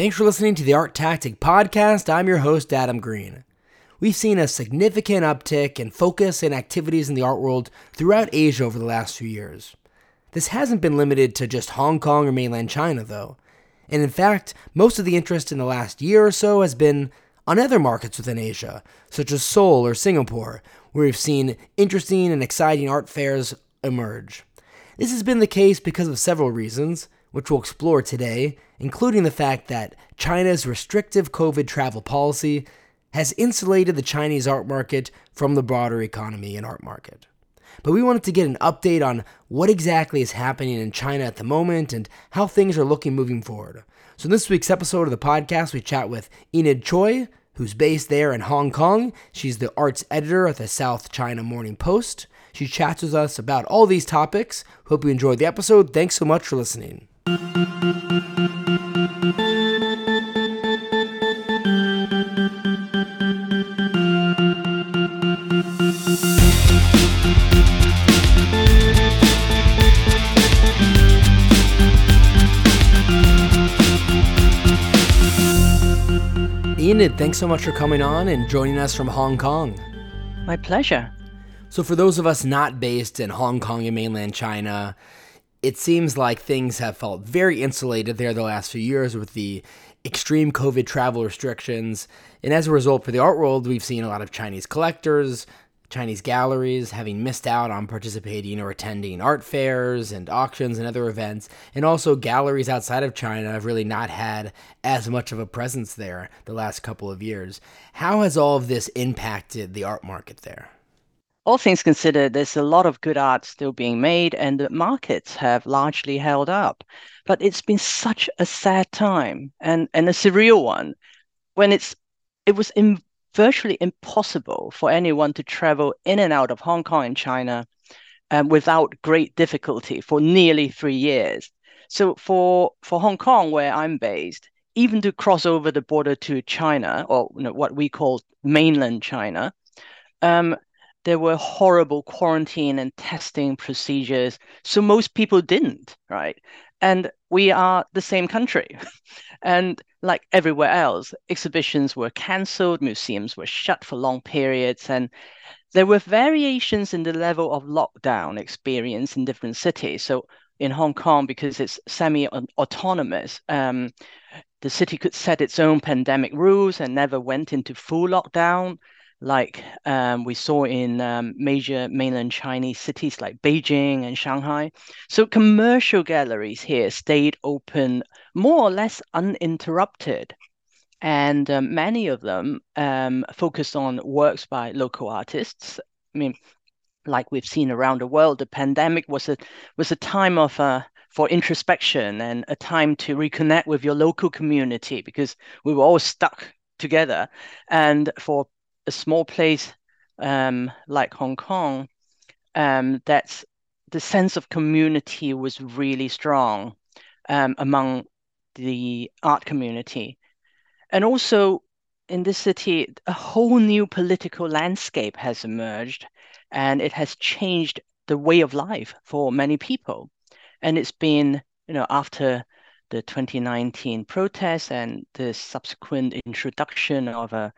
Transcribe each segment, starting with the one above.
Thanks for listening to the ArtTactic Podcast. I'm your host, Adam Green. We've seen a significant uptick in focus and activities in the art world throughout Asia over the last few years. This hasn't been limited to just Hong Kong or mainland China, though. And in fact, most of the interest in the last year or so has been on other markets within Asia, such as Seoul or Singapore, where we've seen interesting and exciting art fairs emerge. This has been the case because of several reasons, which we'll explore today, including the fact that China's restrictive COVID travel policy has insulated the Chinese art market from the broader economy and art market. But we wanted to get an update on what exactly is happening in China at the moment and how things are looking moving forward. So, in this week's episode of the podcast, we chat with Enid Tsui, who's based there in Hong Kong. She's the arts editor at the South China Morning Post. She chats with us about all these topics. Hope you enjoyed the episode. Thanks so much for listening. Enid, thanks so much for coming on and joining us from Hong Kong. My pleasure. So, for those of us not based in Hong Kong and mainland China, it seems like things have felt very insulated there the last few years with the extreme COVID travel restrictions. And as a result, for the art world, we've seen a lot of Chinese collectors, Chinese galleries having missed out on participating or attending art fairs and auctions and other events, and also galleries outside of China have really not had as much of a presence there the last couple of years. How has all of this impacted the art market there? All things considered, there's a lot of good art still being made, and the markets have largely held up. But it's been such a sad time and, and a surreal one when it's it was in, virtually impossible for anyone to travel in and out of Hong Kong and China um, without great difficulty for nearly three years. So for for Hong Kong, where I'm based, even to cross over the border to China, or you know, what we call mainland China, um, there were horrible quarantine and testing procedures. So most people didn't, right? And we are the same country. and like everywhere else, exhibitions were cancelled, museums were shut for long periods, and there were variations in the level of lockdown experience in different cities. So in Hong Kong, because it's semi-autonomous, um, the city could set its own pandemic rules and never went into full lockdown like um, we saw in um, major mainland Chinese cities like Beijing and Shanghai. So commercial galleries here stayed open more or less uninterrupted. And um, many of them um, focused on works by local artists. I mean, like we've seen around the world, the pandemic was a was a time of uh, for introspection and a time to reconnect with your local community because we were all stuck together. And for a small place um, like Hong Kong, um, that's the sense of community was really strong um, among the art community. And also in this city, a whole new political landscape has emerged and it has changed the way of life for many people. And it's been, you know, after the 2019 protests and the subsequent introduction of a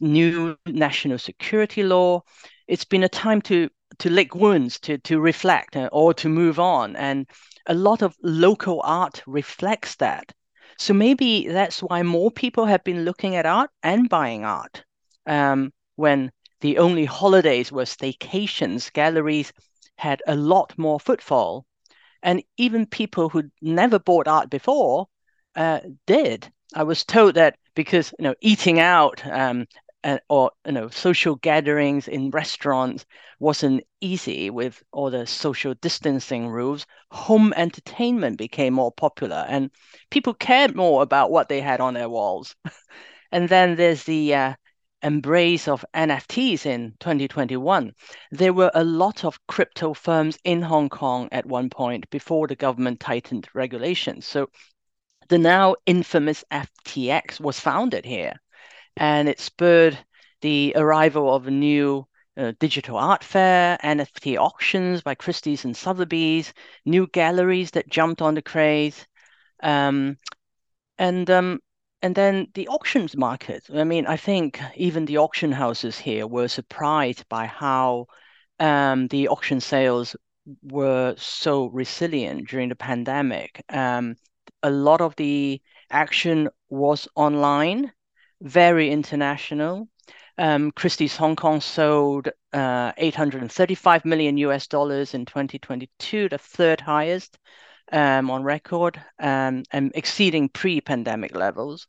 new national security law. It's been a time to to lick wounds, to to reflect, uh, or to move on, and a lot of local art reflects that. So maybe that's why more people have been looking at art and buying art. Um, when the only holidays were staycations, galleries had a lot more footfall, and even people who'd never bought art before uh, did. I was told that because you know eating out um, or you know social gatherings in restaurants wasn't easy with all the social distancing rules home entertainment became more popular and people cared more about what they had on their walls. And then there's the uh, embrace of nfts in 2021 there were a lot of crypto firms in hong kong at one point before the government tightened regulations. So the now infamous FTX was founded here, and it spurred the arrival of a new uh, digital art fair, NFT auctions by Christie's and Sotheby's, new galleries that jumped on the craze. Um, and um, and then the auctions market. I mean, I think even the auction houses here were surprised by how um, the auction sales were so resilient during the pandemic. A lot of the action was online, very international. Um, Christie's Hong Kong sold uh, 835 million US dollars in 2022, the third highest um, on record, um, and exceeding pre-pandemic levels.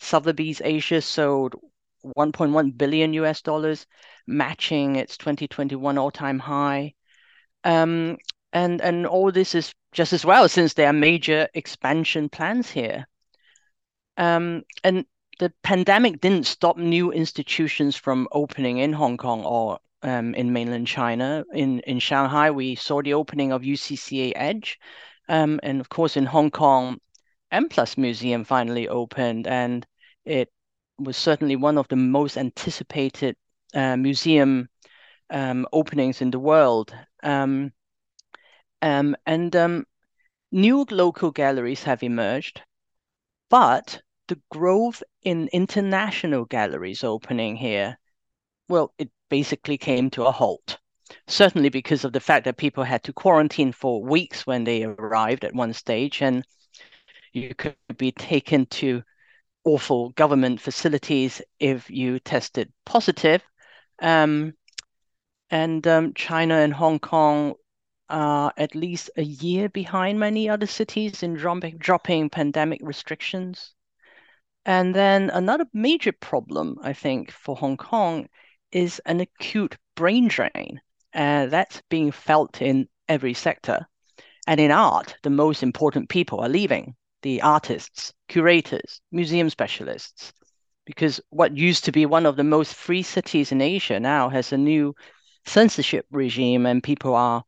Sotheby's Asia sold 1.1 billion US dollars, matching its 2021 all-time high. Um, and and all this is just as well since there are major expansion plans here. Um, and the pandemic didn't stop new institutions from opening in Hong Kong or um, in mainland China. In in Shanghai, we saw the opening of UCCA Edge, um, and of course in Hong Kong, M Plus Museum finally opened, and it was certainly one of the most anticipated uh, museum um, openings in the world. Um, and um, new local galleries have emerged, but the growth in international galleries opening here, well, it basically came to a halt. Certainly because of the fact that people had to quarantine for weeks when they arrived at one stage, and you could be taken to awful government facilities if you tested positive. Um, and um, China and Hong Kong are at least a year behind many other cities in dropping, dropping pandemic restrictions. And then another major problem, I think, for Hong Kong is an acute brain drain. Uh, that's being felt in every sector. And in art, the most important people are leaving the artists, curators, museum specialists. Because what used to be one of the most free cities in Asia now has a new censorship regime, and people are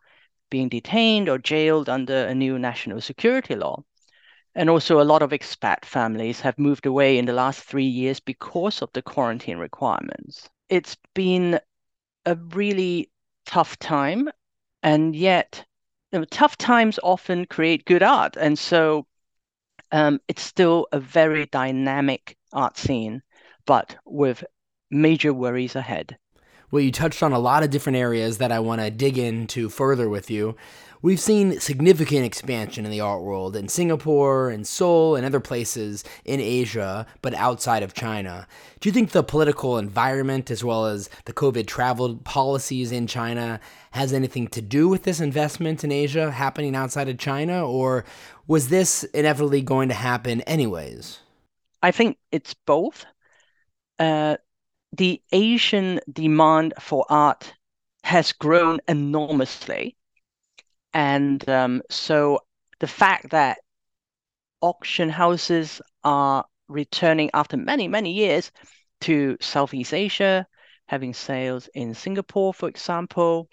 being detained or jailed under a new national security law. And also, a lot of expat families have moved away in the last three years because of the quarantine requirements. It's been a really tough time, and yet, you know, tough times often create good art. And so, um, it's still a very dynamic art scene, but with major worries ahead. Well, you touched on a lot of different areas that I want to dig into further with you. We've seen significant expansion in the art world in Singapore and Seoul and other places in Asia, but outside of China. Do you think the political environment, as well as the COVID travel policies in China, has anything to do with this investment in Asia happening outside of China, or was this inevitably going to happen anyways? I think it's both. Uh, the Asian demand for art has grown enormously. And um, so the fact that auction houses are returning after many, many years to Southeast Asia, having sales in Singapore, for example,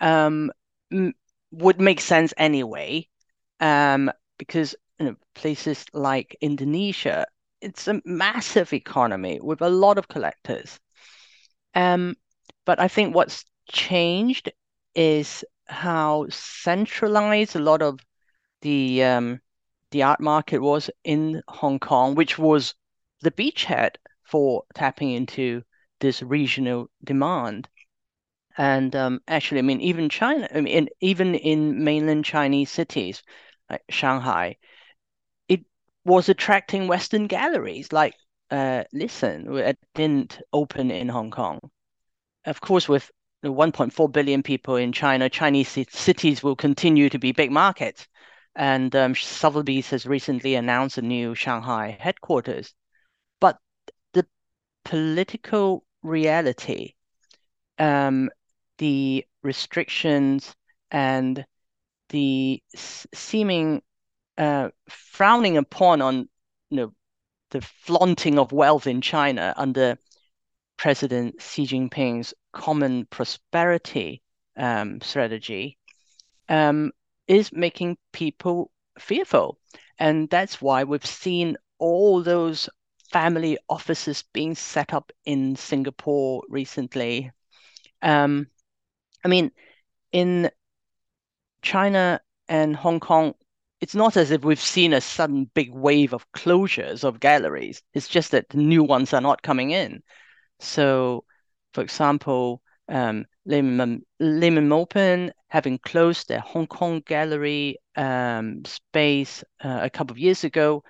um, m- would make sense anyway, um, because you know, places like Indonesia, it's a massive economy with a lot of collectors. Um, but I think what's changed is how centralized a lot of the um, the art market was in Hong Kong, which was the beachhead for tapping into this regional demand. And um, actually, I mean, even China, I mean, even in mainland Chinese cities like Shanghai, was attracting Western galleries like uh, Lisson, it didn't open in Hong Kong. Of course, with 1.4 billion people in China, Chinese cities will continue to be big markets. And um, Sotheby's has recently announced a new Shanghai headquarters. But the political reality, um, the restrictions, and the seeming uh, frowning upon on you know the flaunting of wealth in China under President Xi Jinping's common prosperity um, strategy um, is making people fearful. And that's why we've seen all those family offices being set up in Singapore recently. Um, I mean, in China and Hong Kong, it's not as if we've seen a sudden big wave of closures of galleries. It's just that the new ones are not coming in. So, for example, um, Lehmann Maupin having closed their Hong Kong gallery um, space uh, a couple of years ago,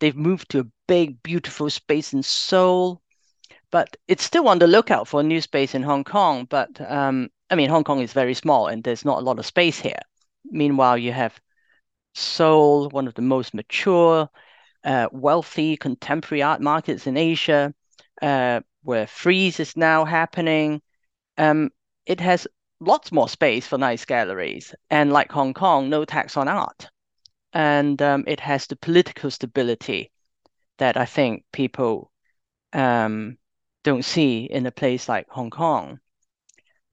they've moved to a big, beautiful space in Seoul. But it's still on the lookout for a new space in Hong Kong. But um, I mean, Hong Kong is very small and there's not a lot of space here. Meanwhile, you have Seoul, one of the most mature, uh, wealthy contemporary art markets in Asia, uh, where Frieze is now happening. Um, it has lots more space for nice galleries, and like Hong Kong, no tax on art, and um, it has the political stability that I think people um, don't see in a place like Hong Kong.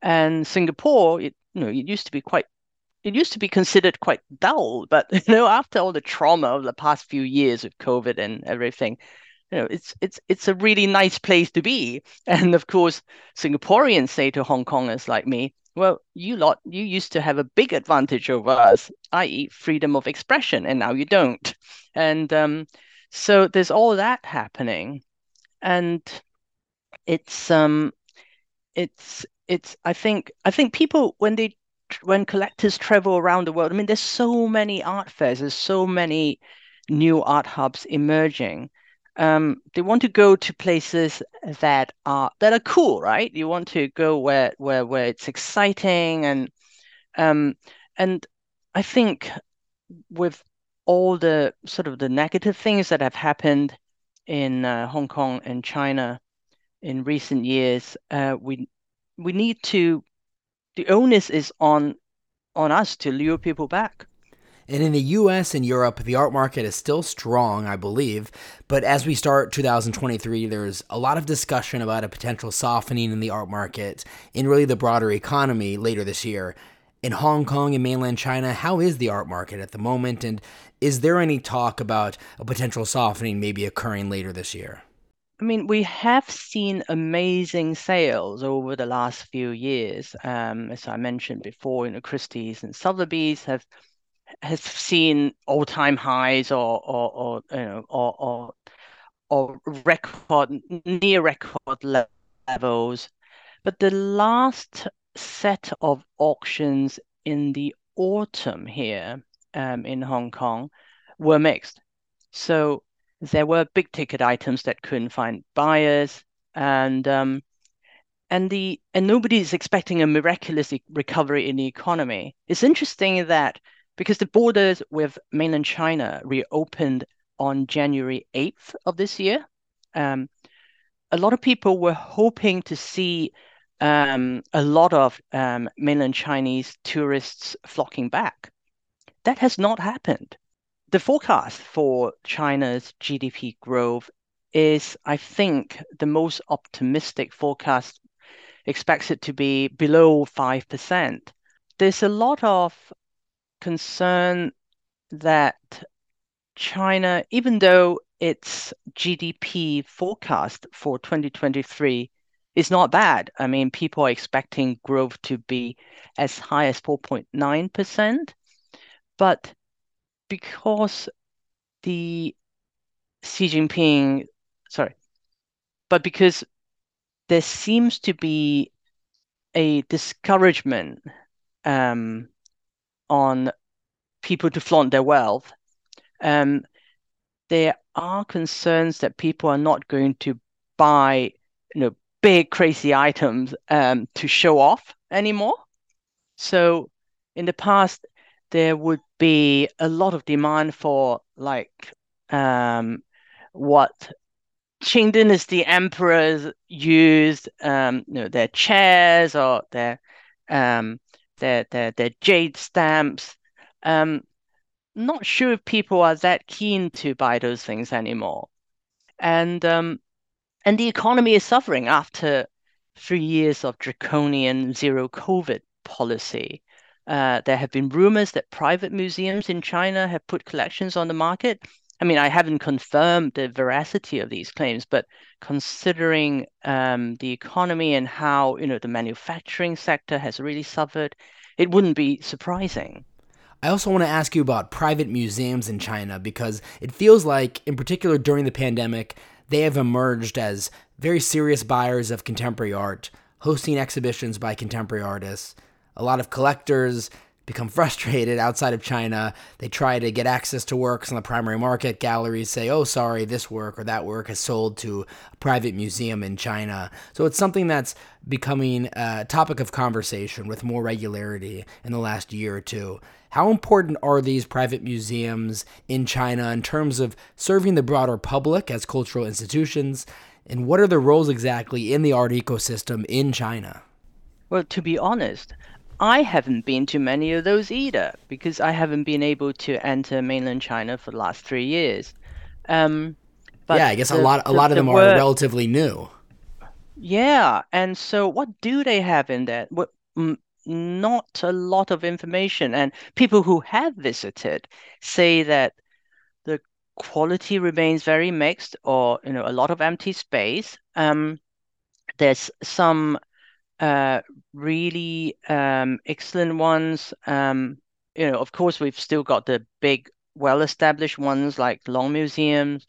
And Singapore, it you know, it used to be quite it used to be considered quite dull, but you know, after all the trauma of the past few years of COVID and everything, you know, it's it's it's a really nice place to be. And of course, Singaporeans say to Hong Kongers like me, well, you lot, you used to have a big advantage over us, i.e., freedom of expression, and now you don't. And um, so there's all that happening, and it's um, it's it's I think I think people when they when collectors travel around the world, I mean, there's so many art fairs, there's so many new art hubs emerging. Um, they want to go to places that are that are cool, right? You want to go where where where it's exciting and um, and I think with all the sort of the negative things that have happened in uh, Hong Kong and China in recent years, uh, we we need to the onus is on on us to lure people back. And in the US and Europe, the art market is still strong, I believe. But as we start 2023, there's a lot of discussion about a potential softening in the art market in really the broader economy later this year. In Hong Kong and mainland China, how is the art market at the moment? And is there any talk about a potential softening maybe occurring later this year? I mean, we have seen amazing sales over the last few years. Um, as I mentioned before, you know, Christie's and Sotheby's have has seen all-time highs or or, or you know or, or or record near record levels. But the last set of auctions in the autumn here um, in Hong Kong were mixed. So there were big ticket items that couldn't find buyers, and um, and the and nobody is expecting a miraculous recovery in the economy. It's interesting that because the borders with mainland China reopened on January 8th of this year, um, a lot of people were hoping to see um, a lot of um, mainland Chinese tourists flocking back. That has not happened the forecast for China's GDP growth is, I think, the most optimistic forecast expects it to be below 5%. There's a lot of concern that China, even though its GDP forecast for 2023 is not bad. I mean, people are expecting growth to be as high as 4.9%, but because the Xi Jinping, sorry, but because there seems to be a discouragement um, on people to flaunt their wealth. Um, there are concerns that people are not going to buy, you know, big crazy items um, to show off anymore. So in the past, there would be a lot of demand for like um, what Qing Dynasty emperors used, um, you know, their chairs or their um, their their their jade stamps. Um, not sure if people are that keen to buy those things anymore, and um, and the economy is suffering after three years of draconian zero COVID policy. Uh, there have been rumors that private museums in China have put collections on the market. I mean, I haven't confirmed the veracity of these claims, but considering um, the economy and how you know the manufacturing sector has really suffered, it wouldn't be surprising. I also want to ask you about private museums in China because it feels like, in particular during the pandemic, they have emerged as very serious buyers of contemporary art, hosting exhibitions by contemporary artists. A lot of collectors become frustrated outside of China. They try to get access to works on the primary market. Galleries say, oh, sorry, this work or that work has sold to a private museum in China. So it's something that's becoming a topic of conversation with more regularity in the last year or two. How important are these private museums in China in terms of serving the broader public as cultural institutions? And what are their roles exactly in the art ecosystem in China? Well, to be honest, I haven't been to many of those either because I haven't been able to enter mainland China for the last three years. Um, but yeah, I guess the, a lot a the, lot of them are relatively new. Yeah, and so what do they have in there? What not a lot of information, and people who have visited say that the quality remains very mixed, or you know, a lot of empty space. Um, there's some really um, excellent ones. Um, you know, of course, we've still got the big, well-established ones like Long Museums.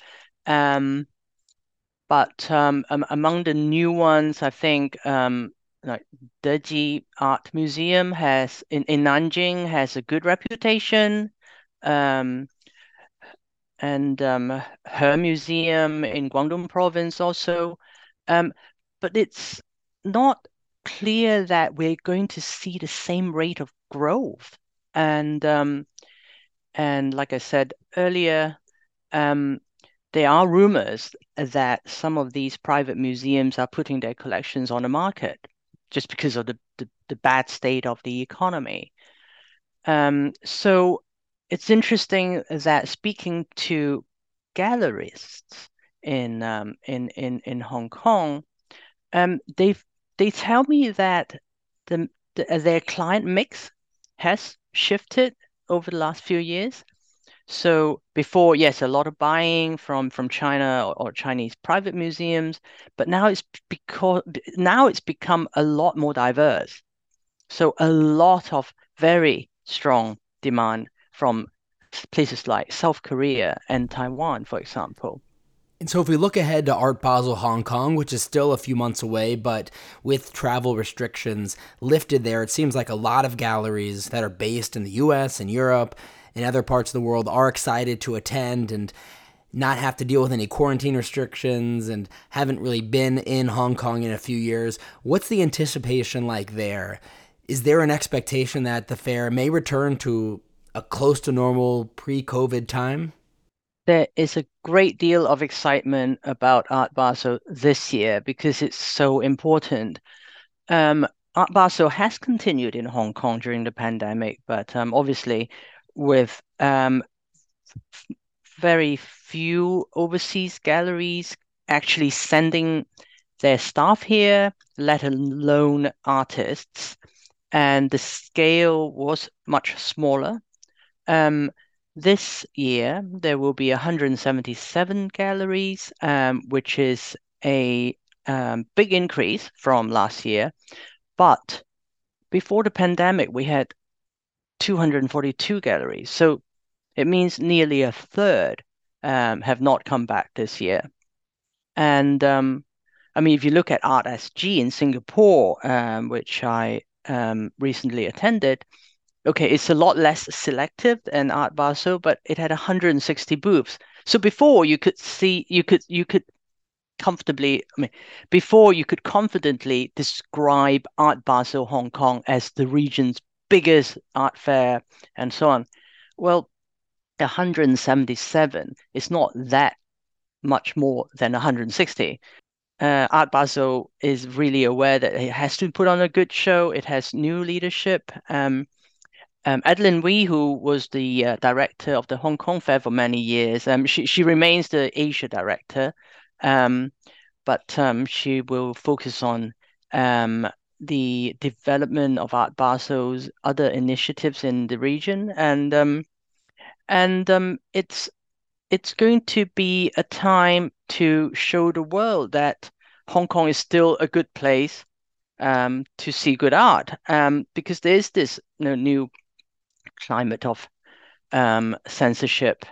Um, but um, among the new ones, I think um, like Deji Art Museum has in, in Nanjing has a good reputation. Um, and um, He museum in Guangdong province also. Um, but it's not clear that we're going to see the same rate of growth. And um, and like I said earlier, um, there are rumors that some of these private museums are putting their collections on the market just because of the, the, the bad state of the economy. Um, so it's interesting that speaking to gallerists in um, in in in Hong Kong, um, they've they tell me that the, the uh, their client mix has shifted over the last few years. So before, yes, a lot of buying from from China or, or, Chinese private museums, but now it's because now it's become a lot more diverse. So a lot of very strong demand from places like South Korea and Taiwan, for example. And so, if we look ahead to Art Basel Hong Kong, which is still a few months away, but with travel restrictions lifted there, it seems like a lot of galleries that are based in the US and Europe and other parts of the world are excited to attend and not have to deal with any quarantine restrictions and haven't really been in Hong Kong in a few years. What's the anticipation like there? Is there an expectation that the fair may return to a close to normal pre COVID time? There is a great deal of excitement about Art Basel this year because it's so important. Um, Art Basel has continued in Hong Kong during the pandemic, but um, obviously with um, very few overseas galleries actually sending their staff here, let alone artists, and the scale was much smaller. Um, this year, there will be 177 galleries, um, which is a um, big increase from last year. But before the pandemic, we had 242 galleries. So it means nearly a third um, have not come back this year. And um, I mean, if you look at Art SG in Singapore, um, which I um, recently attended, okay, it's a lot less selective than Art Basel, but it had 160 booths. So before you could see, you could you could comfortably, I mean, before you could confidently describe Art Basel Hong Kong as the region's biggest art fair and so on. Well, 177 is not that much more than 160. Uh, Art Basel is really aware that it has to put on a good show. It has new leadership. Um, um, Adeline Ooi, who was the uh, director of the Hong Kong Fair for many years, um, she she remains the Asia director, um, but um, she will focus on um, the development of Art Basel's other initiatives in the region, and um, and it's it's going to be a time to show the world that Hong Kong is still a good place to see good art because there's this you know, new climate of um, censorship,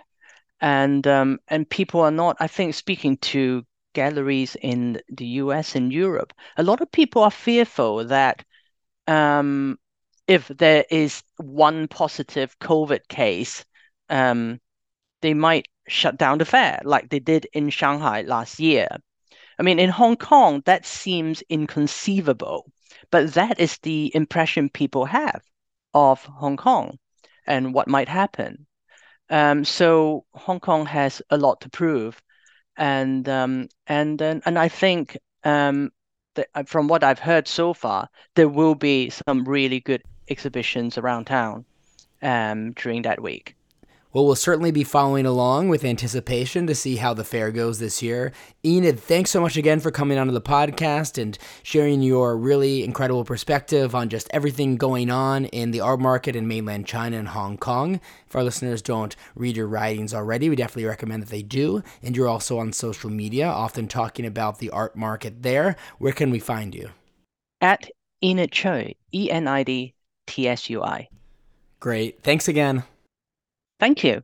and um, and people are not. I think speaking to galleries in the U.S. and Europe, a lot of people are fearful that um, if there is one positive COVID case, um, they might shut down the fair like they did in Shanghai last year. I mean, in Hong Kong, that seems inconceivable, but that is the impression people have of Hong Kong and what might happen. Um, so Hong Kong has a lot to prove, and um, and and, I think um, uh, from what I've heard so far, there will be some really good exhibitions around town um, during that week. Well, we'll certainly be following along with anticipation to see how the fair goes this year. Enid, thanks so much again for coming onto the podcast and sharing your really incredible perspective on just everything going on in the art market in mainland China and Hong Kong. If our listeners don't read your writings already, we definitely recommend that they do. And you're also on social media, often talking about the art market there. Where can we find you? At Enid Tsui, E N I D T S U I. Great. Thanks again. Thank you.